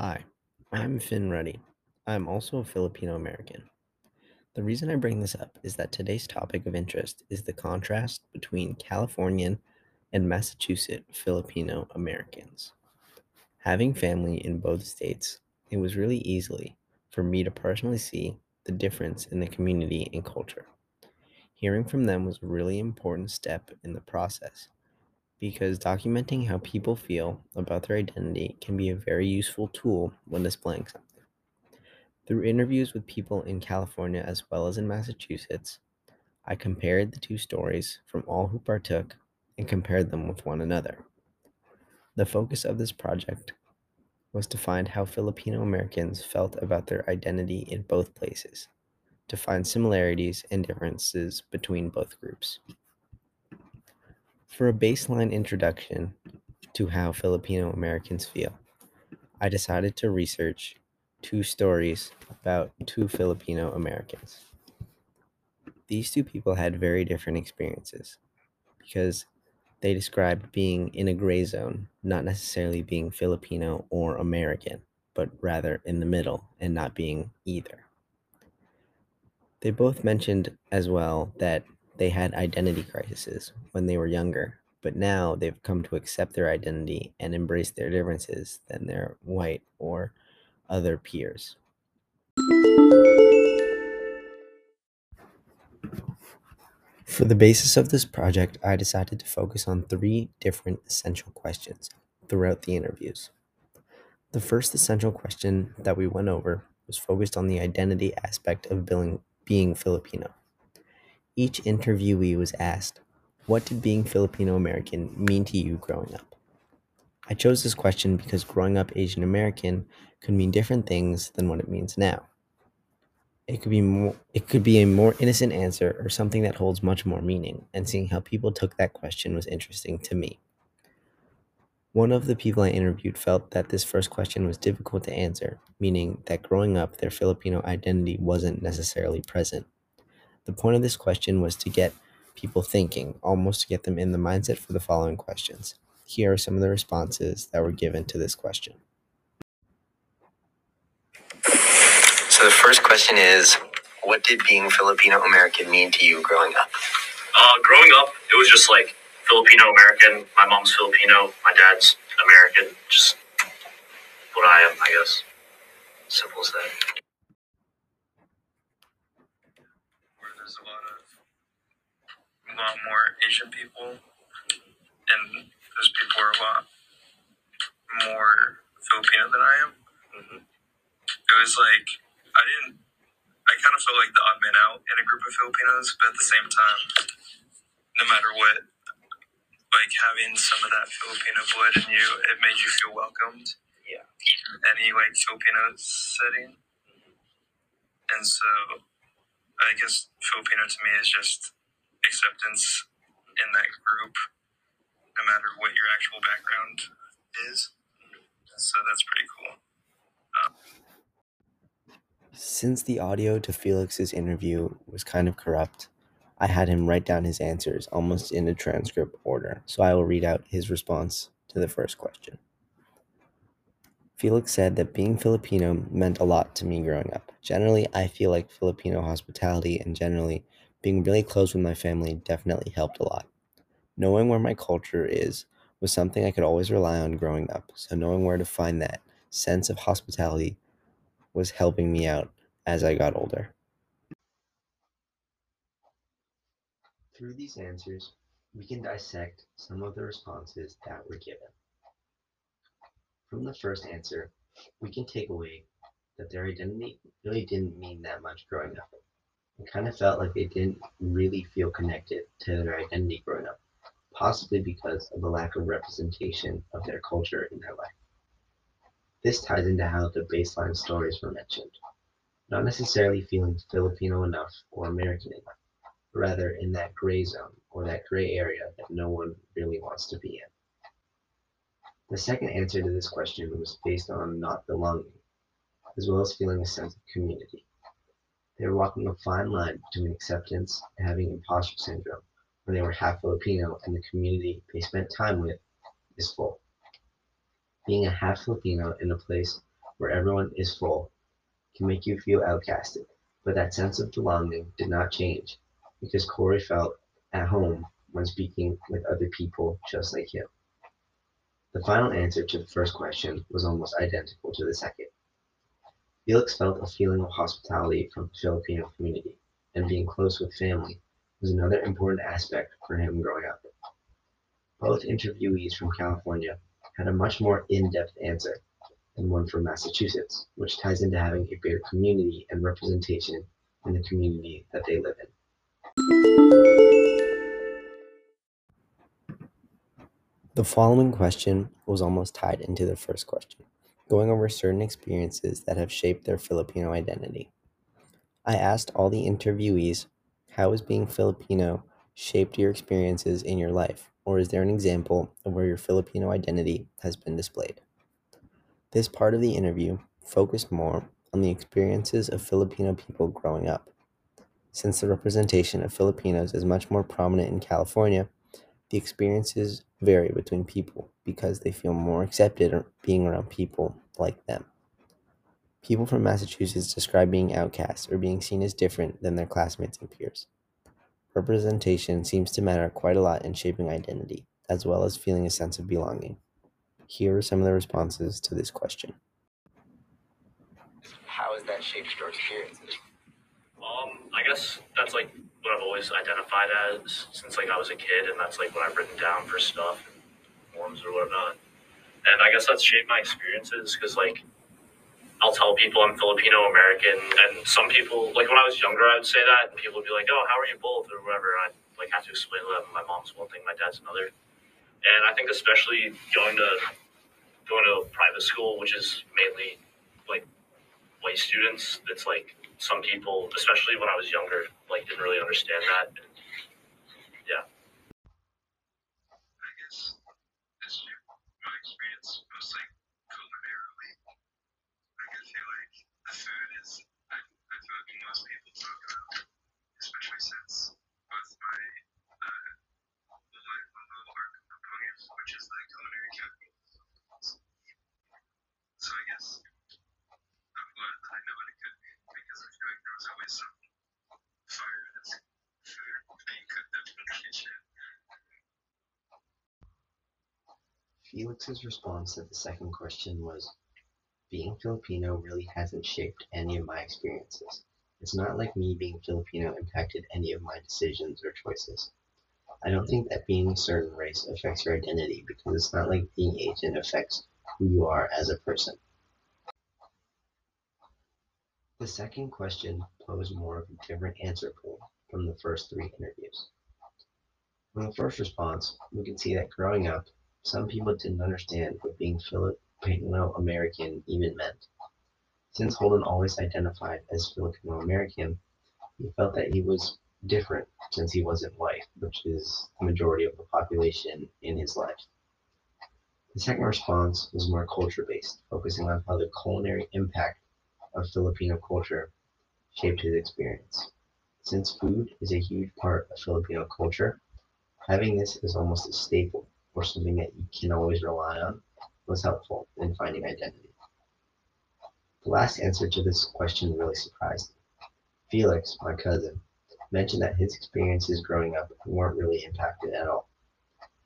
Hi, I'm Finn Ruddy. I'm also a Filipino American. The reason I bring this up is that today's topic of interest is the contrast between Californian and Massachusetts Filipino Americans. Having family in both states, it was really easily for me to personally see the difference in the community and culture. Hearing from them was a really important step in the process because documenting how people feel about their identity can be a very useful tool when displaying something. Through interviews with people in California as well as in Massachusetts, I compared the two stories from all who partook and compared them with one another. The focus of this project was to find how Filipino Americans felt about their identity in both places, to find similarities and differences between both groups. For a baseline introduction to how Filipino Americans feel, I decided to research two stories about two Filipino Americans. These two people had very different experiences because they described being in a gray zone, not necessarily being Filipino or American, but rather in the middle and not being either. They both mentioned as well that they had identity crises when they were younger, but now they've come to accept their identity and embrace their differences than their white or other peers. For the basis of this project, I decided to focus on three different essential questions throughout the interviews. The first essential question that we went over was focused on the identity aspect of being, Filipino. Each interviewee was asked, What did being Filipino American mean to you growing up? I chose this question because growing up Asian American could mean different things than what it means now. It could be more it could be a more innocent answer or something that holds much more meaning, and seeing how people took that question was interesting to me. One of the people I interviewed felt that this first question was difficult to answer, meaning that growing up their Filipino identity wasn't necessarily present. The point of this question was to get people thinking, almost to get them in the mindset for the following questions. Here are some of the responses that were given to this question. So the first question is, what did being Filipino American mean to you growing up? Uh, growing up, it was just like Filipino American. My mom's Filipino, my dad's American. Just what I am, I guess. Simple as that. where there's a lot of a lot more Asian people, and those people are a lot more Filipino than I am. Mhm. It was like I didn't. I kind of felt like the odd man out in a group of Filipinos, but at the same time, no matter what, like having some of that Filipino blood in you, it made you feel welcomed. Yeah. Any like Filipino setting, and so I guess Filipino to me is just acceptance in that group, no matter what your actual background is. So that's pretty cool. Um, Since the audio to Felix's interview was kind of corrupt, I had him write down his answers almost in a transcript order, so I will read out his response to the first question. Felix said that being Filipino meant a lot to me growing up. Generally, I feel like Filipino hospitality and generally being really close with my family definitely helped a lot. Knowing where my culture is was something I could always rely on growing up, so knowing where to find that sense of hospitality was helping me out as I got older. Through these answers, we can dissect some of the responses that were given. From the first answer, we can take away that their identity really didn't mean that much growing up. It kind of felt like they didn't really feel connected to their identity growing up, possibly because of the lack of representation of their culture in their life. This ties into how the baseline stories were mentioned. Not necessarily feeling Filipino enough or American enough, rather in that gray zone or that gray area that no one really wants to be in. The second answer to this question was based on not belonging, as well as feeling a sense of community. They were walking a fine line between acceptance and having imposter syndrome when they were half Filipino and the community they spent time with is full being a half Filipino in a place where everyone is full, can make you feel outcasted, but that sense of belonging did not change because Corey felt at home when speaking with other people just like him. The final answer to the first question was almost identical to the second. Felix felt a feeling of hospitality from the Filipino community, and being close with family was another important aspect for him growing up. Both interviewees from California had a much more in depth answer than one from Massachusetts, which ties into having a bigger community and representation in the community that they live in. The following question was almost tied into the first question, going over certain experiences that have shaped their Filipino identity. I asked all the interviewees, how has being Filipino shaped your experiences in your life, or is there an example of where your Filipino identity has been displayed? This part of the interview focused more on the experiences of Filipino people growing up. Since the representation of Filipinos is much more prominent in California, the experiences vary between people because they feel more accepted being around people like them. People from Massachusetts describe being outcasts or being seen as different than their classmates and peers. Representation seems to matter quite a lot in shaping identity, as well as feeling a sense of belonging. Here are some of the responses to this question. How has that shaped your experiences? Um, I guess that's like what I've always identified as since like I was a kid, and that's like what I've written down for stuff forms or whatnot. And I guess that's shaped my experiences because like I'll tell people I'm Filipino American, and some people like when I was younger, I would say that, and people would be like, "Oh, how are you both?" or whatever. I like have to explain to them my mom's one thing, my dad's another. And I think especially going to going to a private school, which is mainly like white students, it's like some people, especially when I was younger, like didn't really understand that. And, yeah. I guess my experience was like like the food is, I, I feel like most people talk about, especially since both my uh, whole life on the Arc Components, which is the culinary capital of the Philippines. So I guess I'm glad that I know how to cook because I feel like there was always some fire in this food being cooked up in the kitchen. Felix's response to the second question was Being Filipino really hasn't shaped any of my experiences. It's not like me being Filipino impacted any of my decisions or choices. I don't think that being a certain race affects your identity because it's not like being Asian affects who you are as a person. The second question posed more of a different answer pool from the first three interviews. From the first response, we can see that growing up, some people didn't understand what being Filipino American even meant. Since Holden always identified as Filipino American, he felt that he was different since he wasn't white, which is the majority of the population in his life. The second response was more culture based, focusing on how the culinary impact of Filipino culture shaped his experience. Since food is a huge part of Filipino culture, having this is almost a staple or something that you can always rely on was helpful in finding identity. The last answer to this question really surprised me. Felix, my cousin, mentioned that his experiences growing up weren't really impacted at all.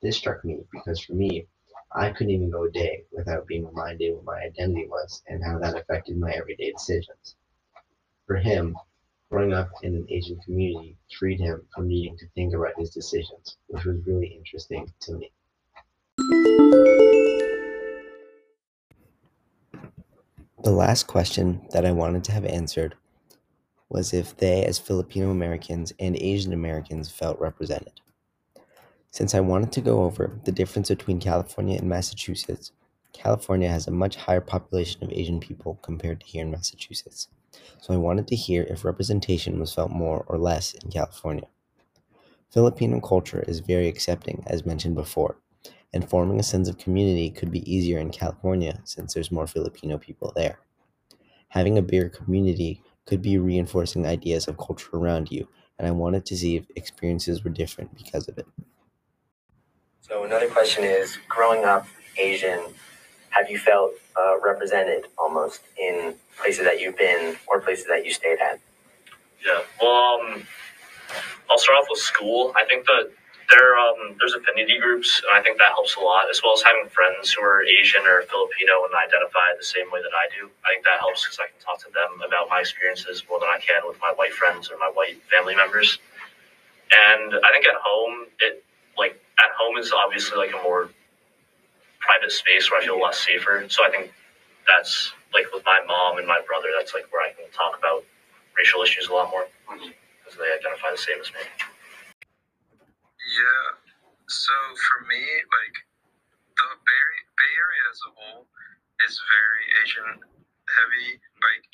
This struck me because for me, I couldn't even go a day without being reminded what my identity was and how that affected my everyday decisions. For him, growing up in an Asian community freed him from needing to think about his decisions, which was really interesting to me. The last question that I wanted to have answered was if they, as Filipino Americans and Asian Americans, felt represented. Since I wanted to go over the difference between California and Massachusetts, California has a much higher population of Asian people compared to here in Massachusetts. So I wanted to hear if representation was felt more or less in California. Filipino culture is very accepting, as mentioned before, and forming a sense of community could be easier in California since there's more Filipino people there. Having a bigger community could be reinforcing ideas of culture around you, and I wanted to see if experiences were different because of it. So another question is, growing up Asian, have you felt uh, represented almost in places that you've been or places that you stayed at? Yeah. Well, um, I'll start off with school. I think that there um, there's affinity groups, and I think that helps a lot, as well as having friends who are Asian or Filipino and identify the same way that I do. I think that helps because I can talk to them about my experiences more than I can with my white friends or my white family members. And I think at home, it like at home is obviously like a more private space where I feel less safer. So I think that's like with my mom and my brother, that's like where I can talk about racial issues a lot more because they identify the same as me. Yeah. So for me, like the Bay, Bay Area as a whole is very Asian heavy. Like,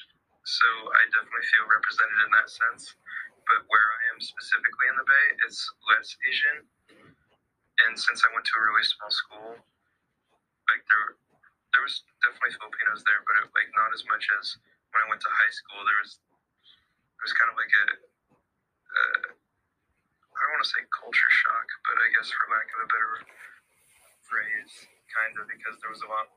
so I definitely feel represented in that sense. But where I am specifically in the Bay, it's less Asian. And since I went to a really small school, like there, there was definitely Filipinos there, but it, like not as much as when I went to high school. There was, there was kind of like a, uh, I don't want to say culture shock, but I guess for lack of a better phrase, kind of because there was a lot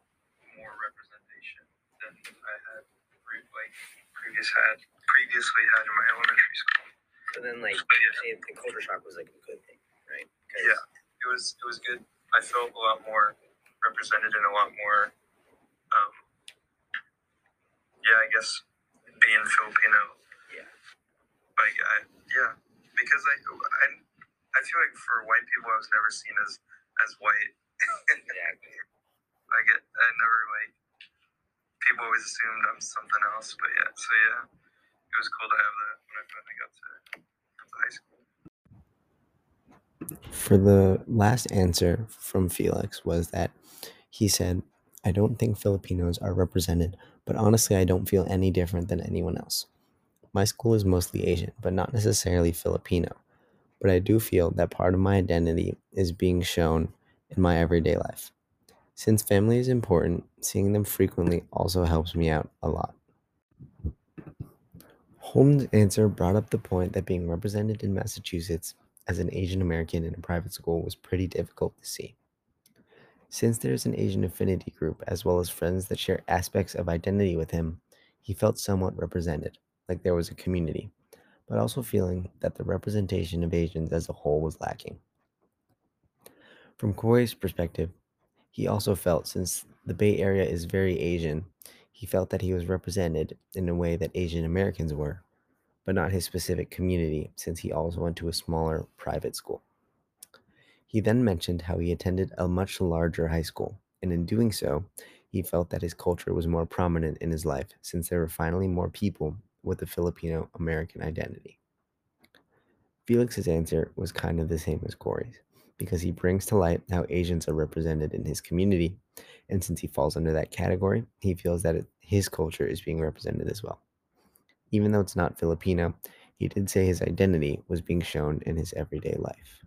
more representation than I had pre- like previous had previously had in my elementary school. So then, like, But yeah. the culture shock was like a good thing, right? Yeah, it was it was good. I felt a lot more represented and a lot more. Um, yeah, I guess being Filipino. Yeah. Like I yeah, because I I I feel like for white people I was never seen as as white. Exactly. like it, I never like people always assumed I'm something else. But yeah, so yeah, it was cool to have that when I finally got to, got to high school. For the last answer from Felix was that he said, I don't think Filipinos are represented, but honestly, I don't feel any different than anyone else. My school is mostly Asian, but not necessarily Filipino. But I do feel that part of my identity is being shown in my everyday life. Since family is important, seeing them frequently also helps me out a lot. Holden's answer brought up the point that being represented in Massachusetts as an Asian American in a private school was pretty difficult to see. Since there's an Asian affinity group as well as friends that share aspects of identity with him, he felt somewhat represented, like there was a community, but also feeling that the representation of Asians as a whole was lacking. From Corey's perspective, he also felt since the Bay Area is very Asian, he felt that he was represented in a way that Asian Americans were, but not his specific community since he also went to a smaller private school. He then mentioned how he attended a much larger high school, and in doing so, he felt that his culture was more prominent in his life since there were finally more people with the Filipino American identity. Felix's answer was kind of the same as Corey's because he brings to light how Asians are represented in his community, and since he falls under that category, he feels that it, his culture is being represented as well. Even though it's not Filipino, he did say his identity was being shown in his everyday life.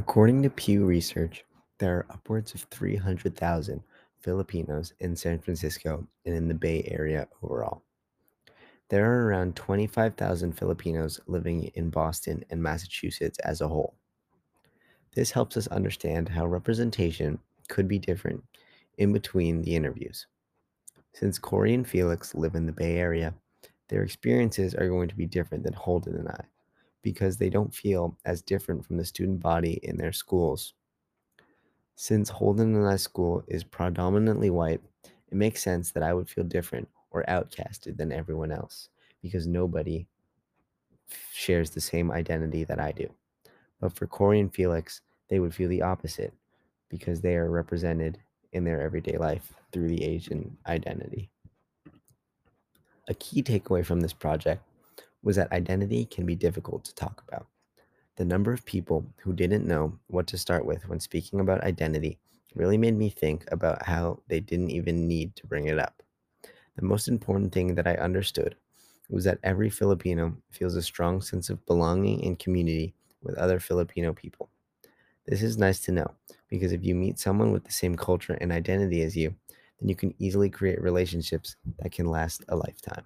According to Pew Research, there are upwards of 300,000 Filipinos in San Francisco and in the Bay Area overall. There are around 25,000 Filipinos living in Boston and Massachusetts as a whole. This helps us understand how representation could be different in between the interviews. Since Corey and Felix live in the Bay Area, their experiences are going to be different than Holden and I because they don't feel as different from the student body in their schools. Since Holden and I's school is predominantly white, it makes sense that I would feel different or outcasted than everyone else because nobody shares the same identity that I do. But for Corey and Felix, they would feel the opposite because they are represented in their everyday life through the Asian identity. A key takeaway from this project was that identity can be difficult to talk about. The number of people who didn't know what to start with when speaking about identity really made me think about how they didn't even need to bring it up. The most important thing that I understood was that every Filipino feels a strong sense of belonging and community with other Filipino people. This is nice to know because if you meet someone with the same culture and identity as you, then you can easily create relationships that can last a lifetime.